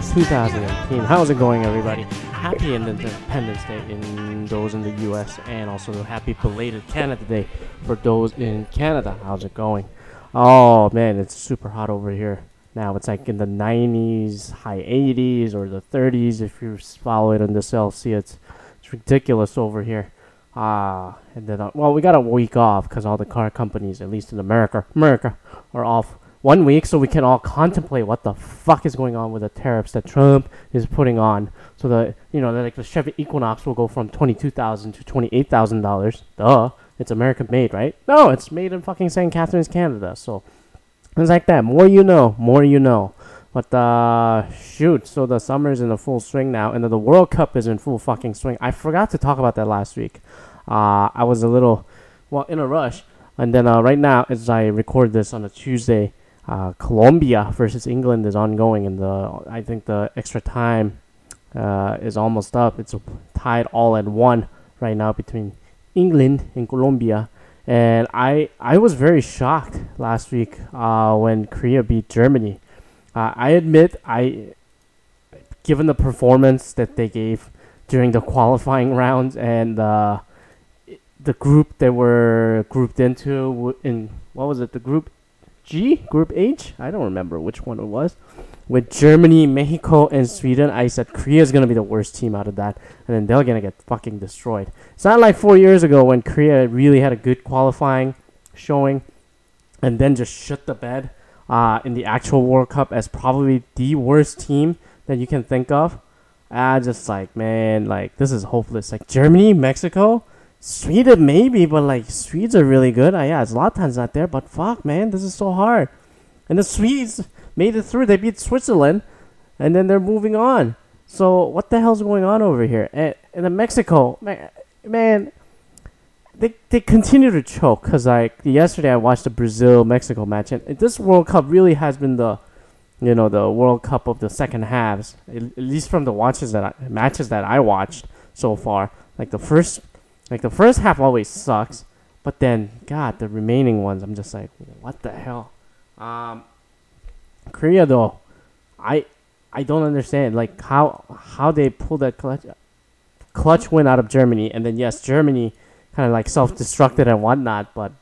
4th, 2018. How's it going, everybody? Happy Independence Day in those in the US, and also happy belated Canada Day for those in Canada. How's it going? Oh man, it's super hot over here now. It's like in the 90s, high 80s, or the 30s if you follow it on the Celsius. It's ridiculous over here. Ah, uh, and then uh, well, we got a week off because all the car companies, at least in America, America, are off one week, so we can all contemplate what the fuck is going on with the tariffs that Trump is putting on. So the you know, like the Chevy Equinox will go from twenty two thousand to twenty eight thousand dollars. Duh, it's American made, right? No, it's made in fucking St. Catharines, Canada. So it's like that. More you know, more you know. But uh, shoot, so the summer's in the full swing now, and the World Cup is in full fucking swing. I forgot to talk about that last week. Uh, I was a little, well, in a rush. And then uh, right now, as I record this on a Tuesday, uh, Colombia versus England is ongoing, and the I think the extra time uh, is almost up. It's tied all at one right now between England and Colombia. And I I was very shocked last week uh, when Korea beat Germany. Uh, I admit I, given the performance that they gave during the qualifying rounds and the group they were grouped into in what was it the group G group H I don't remember which one it was with Germany Mexico and Sweden. I said Korea is gonna be the worst team out of that and then they're gonna get fucking destroyed. It's not like four years ago when Korea really had a good qualifying showing and then just shut the bed uh, in the actual World Cup as probably the worst team that you can think of. I just like man like this is hopeless. Like Germany Mexico Sweden maybe, but like Swedes are really good. Uh, yeah, Zlatan's not there, but fuck, man, this is so hard. And the Swedes made it through. They beat Switzerland, and then they're moving on. So what the hell's going on over here? And and then Mexico, man, man they they continue to choke. Cause like yesterday I watched the Brazil Mexico match, and this World Cup really has been the you know the World Cup of the second halves, at least from the watches that I, matches that I watched so far. Like the first like the first half always sucks, but then God, the remaining ones, I'm just like, what the hell? Um, Korea though, I I don't understand like how how they pull that clutch clutch win out of Germany, and then yes, Germany kind of like self destructed and whatnot, but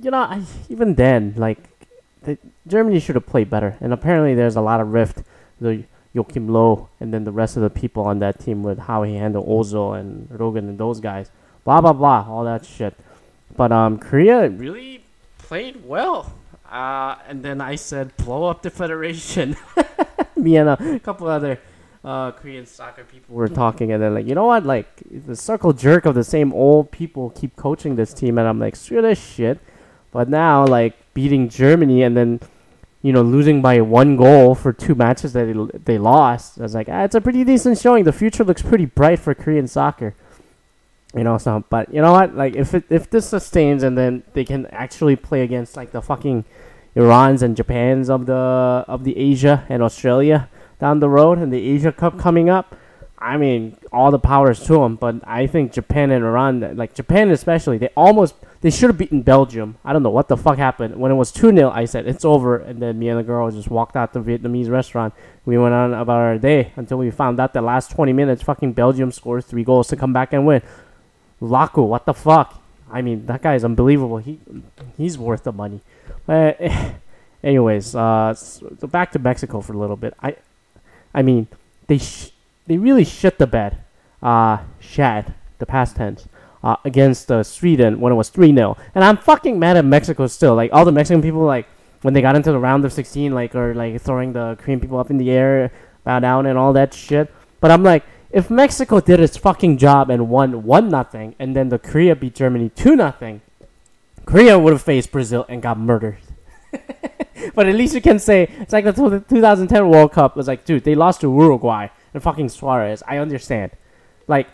you know, I, even then, like the, Germany should have played better, and apparently there's a lot of rift. The Joachim Low and then the rest of the people on that team with how he handled Ozil and Rogan and those guys. Blah blah blah, all that shit. But um, Korea really played well. Uh, and then I said, blow up the federation. Me and a couple other uh, Korean soccer people were talking, and they're like, you know what? Like the circle jerk of the same old people keep coaching this team, and I'm like, screw this shit. But now, like beating Germany, and then you know, losing by one goal for two matches that they, they lost. I was like, ah, it's a pretty decent showing. The future looks pretty bright for Korean soccer. You know, so but you know what? Like, if it, if this sustains and then they can actually play against like the fucking Irans and Japans of the of the Asia and Australia down the road and the Asia Cup coming up, I mean, all the powers to them. But I think Japan and Iran, like Japan especially, they almost they should have beaten Belgium. I don't know what the fuck happened. When it was 2 0, I said, it's over. And then me and the girl just walked out the Vietnamese restaurant. We went on about our day until we found out the last 20 minutes, fucking Belgium scored three goals to come back and win. Laku, what the fuck? I mean, that guy is unbelievable. He He's worth the money. But, anyways, uh, so back to Mexico for a little bit. I I mean, they, sh- they really shit the bed. Uh, shat, the past tense uh, against uh, Sweden when it was 3 0. And I'm fucking mad at Mexico still. Like, all the Mexican people, like, when they got into the round of 16, like, or, like, throwing the Korean people up in the air, bow down, and all that shit. But I'm like, if Mexico did its fucking job and won 1 nothing, and then the Korea beat Germany 2 nothing, Korea would have faced Brazil and got murdered. but at least you can say it's like the 2010 World Cup was like, dude, they lost to Uruguay and fucking Suarez. I understand. Like,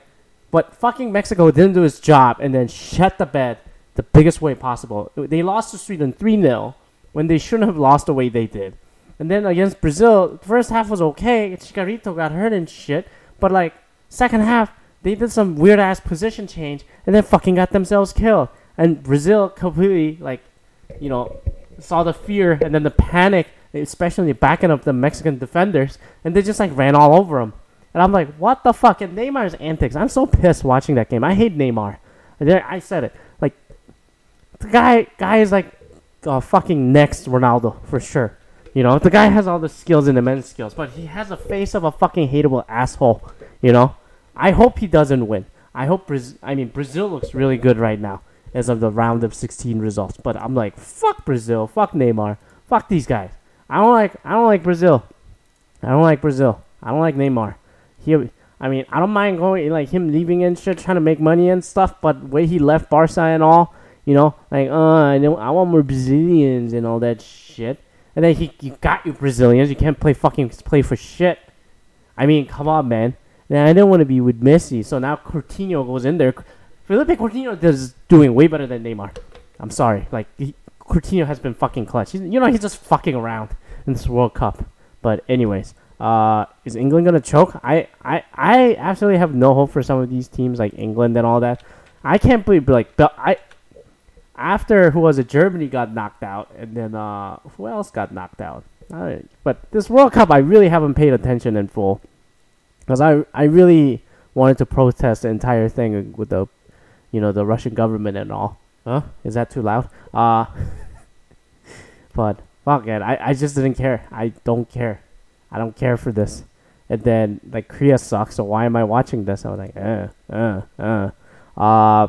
but fucking Mexico didn't do its job and then shut the bed the biggest way possible. They lost to Sweden 3 0 when they shouldn't have lost the way they did. And then against Brazil, first half was okay. Chicharito got hurt and shit. But like, second half, they did some weird ass position change and then fucking got themselves killed. And Brazil completely, like, you know, saw the fear and then the panic especially backing up the Mexican defenders, and they just like ran all over him. And I'm like, what the fuck? And Neymar's antics. I'm so pissed watching that game. I hate Neymar. There, I said it. Like, the guy, guy is like, uh, fucking next Ronaldo for sure. You know, the guy has all the skills and immense skills, but he has a face of a fucking hateable asshole. You know, I hope he doesn't win. I hope Brazil. I mean, Brazil looks really good right now as of the round of 16 results. But I'm like, fuck Brazil, fuck Neymar, fuck these guys. I don't like. I don't like Brazil. I don't like Brazil. I don't like Neymar. He. I mean, I don't mind going like him leaving and shit, trying to make money and stuff. But way he left Barca and all, you know, like, uh, I don't, I want more Brazilians and all that shit. And then he, you got you Brazilians. You can't play fucking play for shit. I mean, come on, man. And I didn't want to be with Messi, so now Coutinho goes in there. Felipe Coutinho is doing way better than Neymar. I'm sorry, like he, Coutinho has been fucking clutch. He's, you know, he's just fucking around in this World Cup. But anyways, uh, is England gonna choke? I, I, I absolutely have no hope for some of these teams like England and all that. I can't believe like I after who was it? Germany got knocked out, and then uh, who else got knocked out? but this World Cup, I really haven't paid attention in full, because I I really wanted to protest the entire thing with the, you know, the Russian government and all. Huh? Is that too loud? Uh, but fuck it, I I just didn't care. I don't care. I don't care for this. And then like Korea sucks, so why am I watching this? I was like, uh, uh, uh. Uh,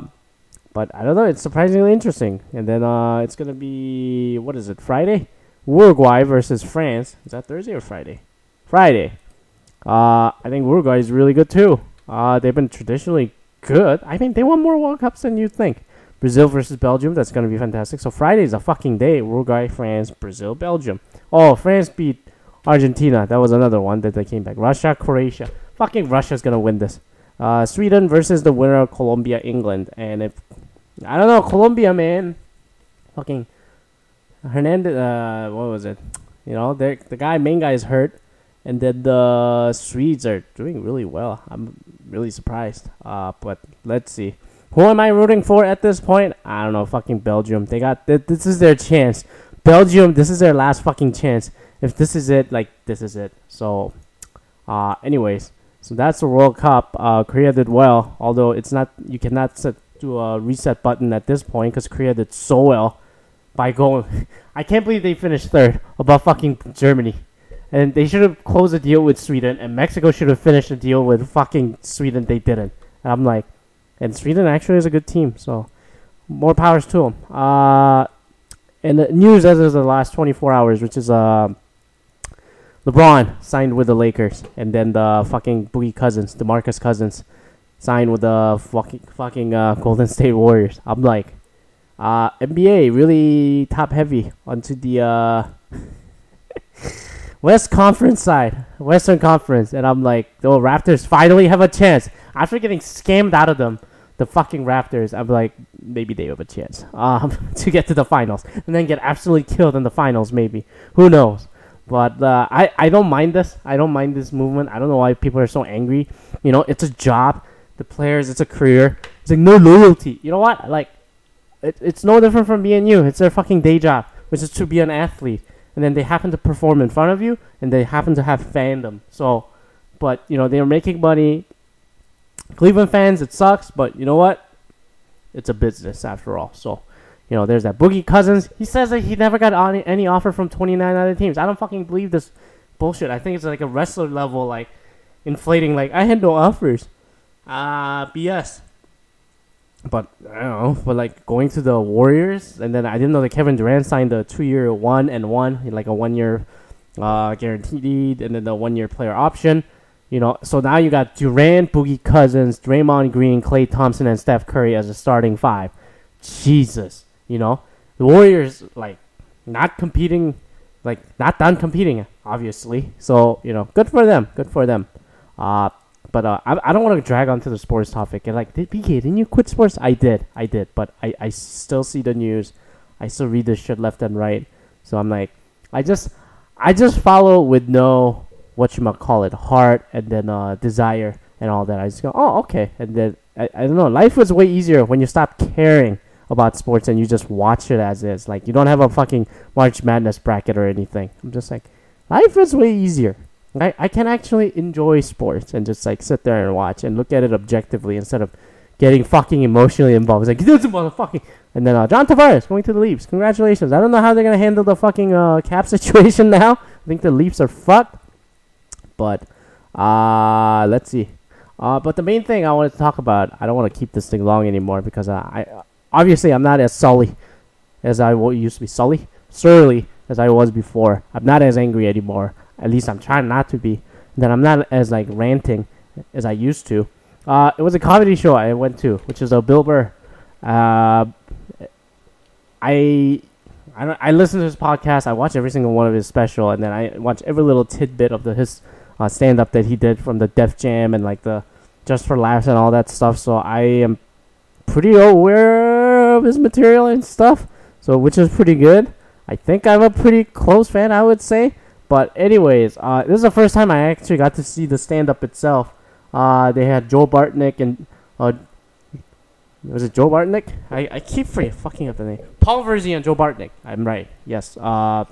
but I don't know. It's surprisingly interesting. And then uh, it's gonna be what is it? Friday, Uruguay versus France. Is that Thursday or Friday? Friday. Uh, I think Uruguay is really good too. Uh, they've been traditionally good. I mean, they won more World Cups than you think. Brazil versus Belgium. That's gonna be fantastic. So Friday is a fucking day. Uruguay, France, Brazil, Belgium. Oh, France beat Argentina. That was another one that they came back. Russia, Croatia. Fucking Russia's gonna win this. Uh, Sweden versus the winner of Colombia, England. And if I don't know, Colombia, man. Fucking Hernandez. Uh, what was it? You know, the guy, main guy is hurt, and then the Swedes are doing really well. I'm really surprised. Uh, but let's see. Who am I rooting for at this point? I don't know. Fucking Belgium. They got th- this is their chance. Belgium. This is their last fucking chance. If this is it, like this is it. So, uh, anyways, so that's the World Cup. Uh, Korea did well, although it's not. You cannot set a reset button at this point because Korea did so well by going. I can't believe they finished third above fucking Germany. And they should have closed a deal with Sweden, and Mexico should have finished a deal with fucking Sweden. They didn't. And I'm like, and Sweden actually is a good team, so more powers to them. Uh, and the news as of the last 24 hours, which is uh, LeBron signed with the Lakers, and then the fucking Boogie Cousins, DeMarcus Cousins, signed with the fucking fucking uh, Golden State Warriors. I'm like, uh, NBA really top heavy onto the uh, West Conference side, Western Conference, and I'm like, oh, Raptors finally have a chance after getting scammed out of them. The fucking Raptors, I'm like, maybe they have a chance um, to get to the finals, and then get absolutely killed in the finals. Maybe who knows? But uh, I I don't mind this. I don't mind this movement. I don't know why people are so angry. You know, it's a job the players. It's a career. It's like no loyalty. You know what? Like, it, it's no different from being you. It's their fucking day job, which is to be an athlete. And then they happen to perform in front of you, and they happen to have fandom. So, but you know they're making money. Cleveland fans, it sucks, but you know what? It's a business after all. So, you know, there's that Boogie Cousins. He says that he never got any, offer from 29 other teams. I don't fucking believe this bullshit. I think it's like a wrestler level, like inflating. Like I had no offers. Uh, BS. But I don't know. But like going to the Warriors, and then I didn't know that Kevin Durant signed a two-year one and one, like a one-year uh, guaranteed, and then the one-year player option. You know, so now you got Durant, Boogie Cousins, Draymond Green, Klay Thompson, and Steph Curry as a starting five. Jesus, you know, the Warriors like not competing, like not done competing, obviously. So you know, good for them. Good for them. Uh, but uh, I, I don't want to drag onto the sports topic. And like, did BK, didn't you quit sports? I did, I did. But I, I still see the news. I still read this shit left and right. So I'm like, I just, I just follow with no what you might call it, heart and then uh, desire and all that. I just go, oh, okay. And then I, I don't know. Life was way easier when you stop caring about sports and you just watch it as is. Like you don't have a fucking March Madness bracket or anything. I'm just like, life is way easier. I, I can actually enjoy sports and just like sit there and watch and look at it objectively instead of getting fucking emotionally involved. It's like, this motherfucking. And then uh, John Tavares going to the Leafs. Congratulations. I don't know how they're to handle the fucking uh, cap situation now. I think the Leafs are fucked. But uh, let's see. Uh, but the main thing I wanted to talk about, I don't want to keep this thing long anymore because I obviously I'm not as sully as I used to be. Sully? Surly as I was before. I'm not as angry anymore. At least I'm trying not to be. Then I'm not as like ranting as I used to. Uh, it was a comedy show I went to, which is a Bill Burr. Uh, I I I listen to his podcast. I watch every single one of his special, and then I watch every little tidbit of the his uh, stand up that he did from the Def Jam and like the Just for Laughs and all that stuff. So I am pretty aware his material and stuff. So which is pretty good. I think I'm a pretty close fan, I would say. But anyways, uh, this is the first time I actually got to see the stand up itself. Uh, they had Joe Bartnick and uh, was it Joe Bartnick? I, I keep fucking up the name. Paul Verzi and Joe Bartnick. I'm right. Yes. Uh,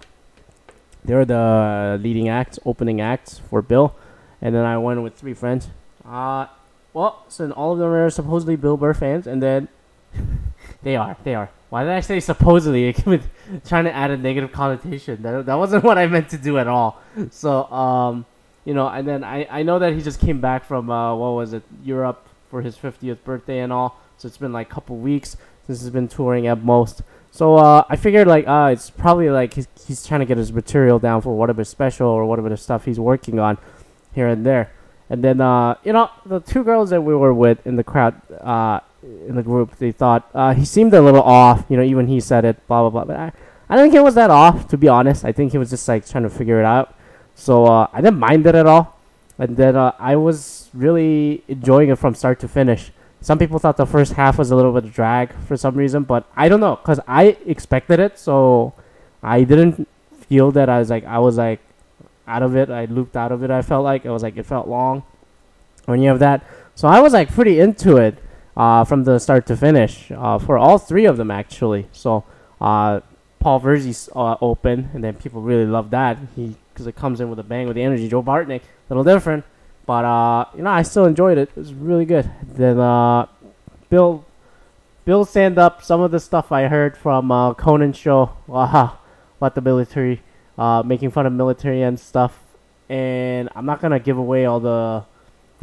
they were the leading acts, opening acts for Bill, and then I went with three friends. Uh, well, so all of them are supposedly Bill Burr fans, and then they are, they are. Why did I say supposedly? trying to add a negative connotation. That, that wasn't what I meant to do at all. So, um, you know, and then I, I know that he just came back from uh, what was it Europe for his 50th birthday and all. So it's been like a couple weeks since he's been touring at most. So uh, I figured like uh, it's probably like he's, he's trying to get his material down for whatever special or whatever the stuff he's working on here and there. And then uh, you know the two girls that we were with in the crowd uh, in the group, they thought uh, he seemed a little off. You know, even he said it, blah blah blah. But I, I don't think it was that off, to be honest. I think he was just like trying to figure it out. So uh, I didn't mind it at all, and then uh, I was really enjoying it from start to finish. Some people thought the first half was a little bit of drag for some reason, but I don't know because I expected it, so I didn't feel that I was like I was like out of it. I looped out of it. I felt like it was like it felt long when you have that. So I was like pretty into it uh, from the start to finish uh, for all three of them actually. So uh, Paul Verzi's uh, open, and then people really love that. He because it comes in with a bang with the energy. Joe Bartnick, a little different, but uh, you know I still enjoyed it. It was really good. Then uh, Bill, Bill stand up. Some of the stuff I heard from uh, Conan show, wow, about the military, making fun of military and stuff. And I'm not gonna give away all the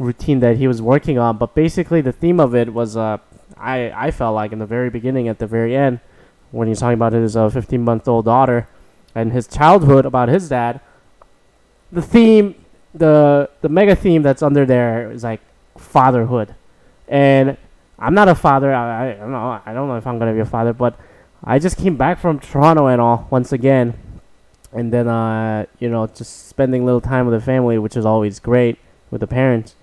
routine that he was working on, but basically the theme of it was uh, I I felt like in the very beginning, at the very end, when he's talking about his uh, 15 month old daughter and his childhood about his dad. The theme, the the mega theme that's under there is like fatherhood, and I'm not a father. I, I don't know. I don't know if I'm gonna be a father, but I just came back from Toronto and all once again, and then uh, you know just spending a little time with the family, which is always great with the parents.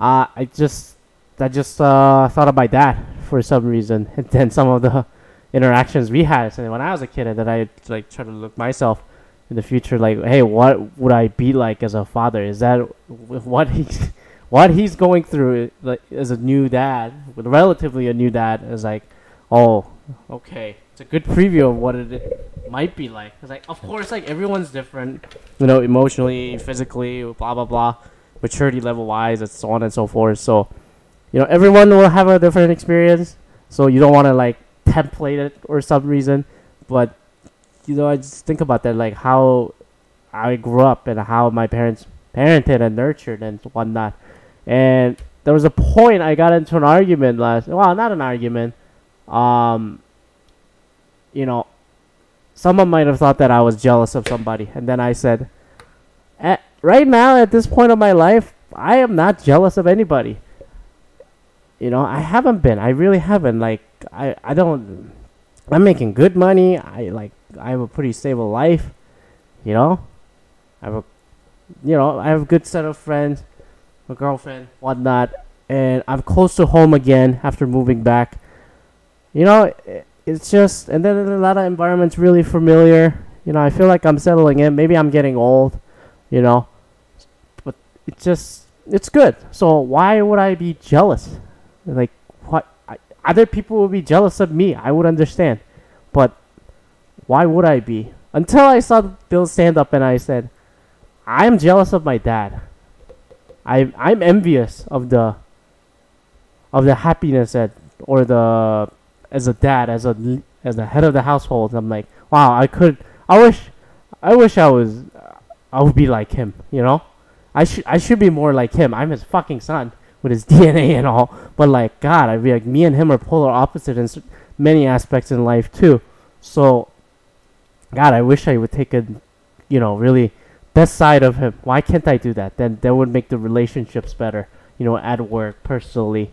Uh, I just I just uh, thought about that for some reason, and then some of the interactions we had so when I was a kid, and then I like try to look myself in the future, like, hey, what would I be like as a father? Is that what he's what he's going through like as a new dad, with relatively a new dad, is like, oh, okay, it's a good preview of what it might be like. Cause like, of course, like everyone's different, you know, emotionally, physically, blah blah blah, maturity level wise, and so on and so forth. So, you know, everyone will have a different experience. So you don't want to like template it or some reason, but you know, I just think about that, like how I grew up and how my parents parented and nurtured and whatnot. And there was a point I got into an argument last. Well, not an argument. Um, you know, someone might have thought that I was jealous of somebody, and then I said, at, right now at this point of my life, I am not jealous of anybody. You know, I haven't been. I really haven't. Like, I, I don't. I'm making good money. I like. I have a pretty stable life. You know, I have a, you know, I have a good set of friends, a girlfriend, whatnot, and I'm close to home again after moving back. You know, it's just, and then a lot of environments really familiar. You know, I feel like I'm settling in. Maybe I'm getting old. You know, it's just, it's good. So why would I be jealous? Like, what? I, other people would be jealous of me. I would understand, but why would I be? Until I saw Bill stand up and I said, I'm jealous of my dad. I I'm envious of the of the happiness that or the as a dad as a as the head of the household. I'm like, wow, I could. I wish I wish I was I would be like him. You know, I should I should be more like him. I'm his fucking son with his DNA and all. But like God, I'd be like me and him are polar opposite in many aspects in life too. So God, I wish I would take a, you know, really best side of him. Why can't I do that? Then that would make the relationships better. You know, at work, personally,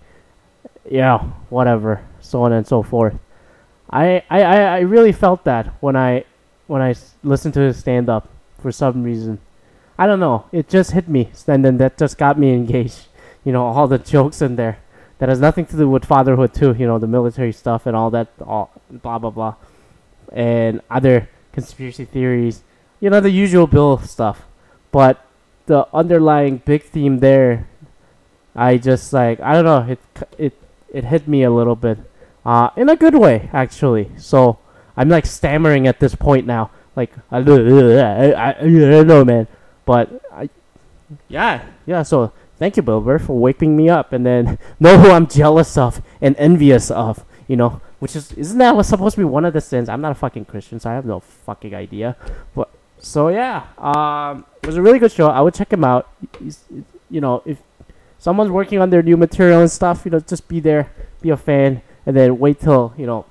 yeah, whatever, so on and so forth. I I, I really felt that when I when I listened to his stand up for some reason. I don't know. It just hit me, and then that just got me engaged. You know, all the jokes in there that has nothing to do with fatherhood too. You know, the military stuff and all that, all blah blah blah, and other conspiracy theories, you know, the usual Bill stuff. But the underlying big theme there, I just like I don't know, it it it hit me a little bit, uh, in a good way actually. So I'm like stammering at this point now, like I don't know, man, but I, yeah, yeah. So thank you, Bill Burr, for waking me up, and then know who I'm jealous of and envious of. You know, which is isn't that what's supposed to be one of the sins? I'm not a fucking Christian, so I have no fucking idea. But so yeah, um, it was a really good show. I would check him out. He's, you know, if someone's working on their new material and stuff, you know, just be there, be a fan, and then wait till you know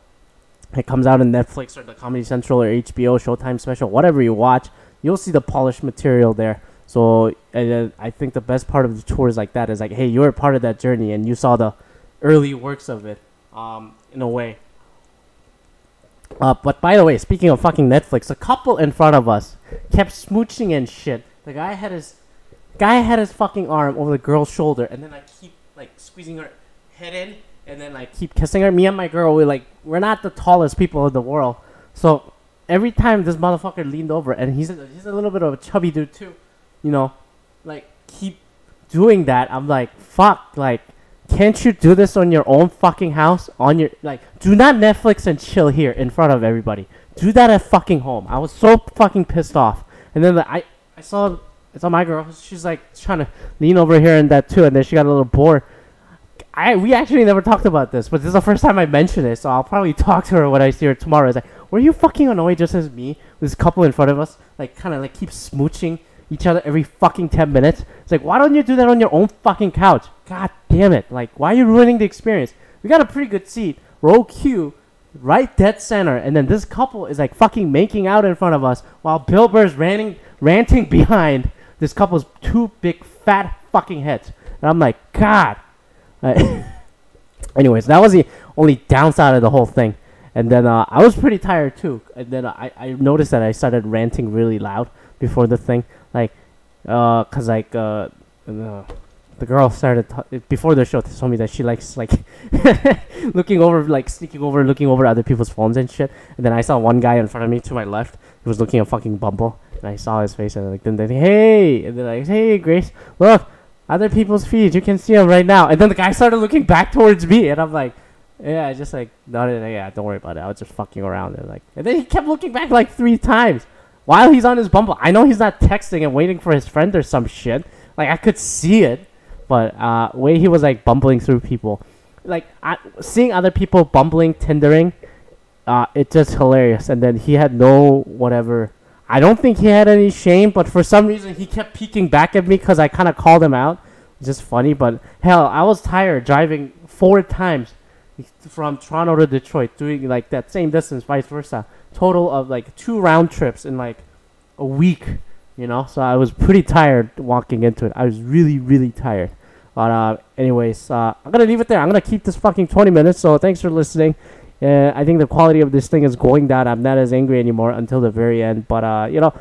it comes out on Netflix or the Comedy Central or HBO Showtime special, whatever you watch. You'll see the polished material there. So and I think the best part of the tours like that is like, hey, you were part of that journey and you saw the early works of it. Um, in a way. Uh, but by the way, speaking of fucking Netflix, a couple in front of us kept smooching and shit. The guy had his guy had his fucking arm over the girl's shoulder, and then I keep like squeezing her head in, and then I keep kissing her. Me and my girl, we like we're not the tallest people in the world, so every time this motherfucker leaned over, and he's a, he's a little bit of a chubby dude too, you know, like keep doing that. I'm like fuck, like can't you do this on your own fucking house? On your like, do not Netflix and chill here in front of everybody. Do that at fucking home. I was so fucking pissed off. And then the, I I saw I saw my girl. She's like trying to lean over here and that too. And then she got a little bored. I we actually never talked about this, but this is the first time I mentioned it. So I'll probably talk to her when I see her tomorrow. It's like, were you fucking annoyed just as me? This couple in front of us, like kind of like keep smooching each other every fucking 10 minutes. It's like, why don't you do that on your own fucking couch? God damn it. Like, why are you ruining the experience? We got a pretty good seat, row Q, right dead center, and then this couple is like fucking making out in front of us while Bill Burr's ranting, ranting behind this couple's two big fat fucking heads. And I'm like, God. Uh, anyways, that was the only downside of the whole thing. And then uh, I was pretty tired too. And then I, I noticed that I started ranting really loud before the thing. Like uh cuz like uh the girl started t- before the show told me that she likes like looking over like sneaking over looking over other people's phones and shit. And then i saw one guy in front of me to my left he was looking at fucking bumble. And i saw his face and like then they hey! And then like hey grace look other people's feeds. You can see them right now. And then the guy started looking back towards me and i'm like yeah just like not yeah don't worry about it i was just fucking around and like and then he kept looking back like three times while he's on his Bumble. I know he's not texting and waiting for his friend or some shit. Like I could see it, but uh, way he was like bumbling through people, like I, seeing other people bumbling, tindering, uh, it's just hilarious. And then he had no whatever. I don't think he had any shame, but for some reason he kept peeking back at me because I kind of called him out. It's just funny, but hell, I was tired driving four times from Toronto to Detroit, doing like that same distance, vice versa total of like two round trips in like a week, you know. So I was pretty tired walking into it. I was really, really tired. But uh, anyways, uh, I'm gonna leave it there. I'm gonna keep this fucking 20 minutes. So thanks for listening. Uh, I think the quality of this thing is going down. I'm not as angry anymore until the very end. But uh, you know,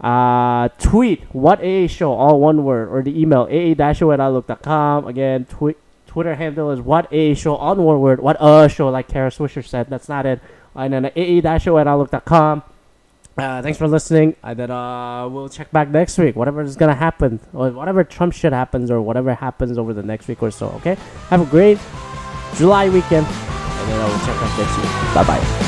uh, tweet what a show all one word or the email aa show at outlook.com. Again, tweet. Twitter handle is what a show on one word. What a show, like Kara Swisher said. That's not it and then ae-show at outlook.com. Uh, thanks for listening. And then uh, we'll check back next week. Whatever is gonna happen, or whatever Trump shit happens, or whatever happens over the next week or so. Okay. Have a great July weekend. and then I will check out next week. Bye bye.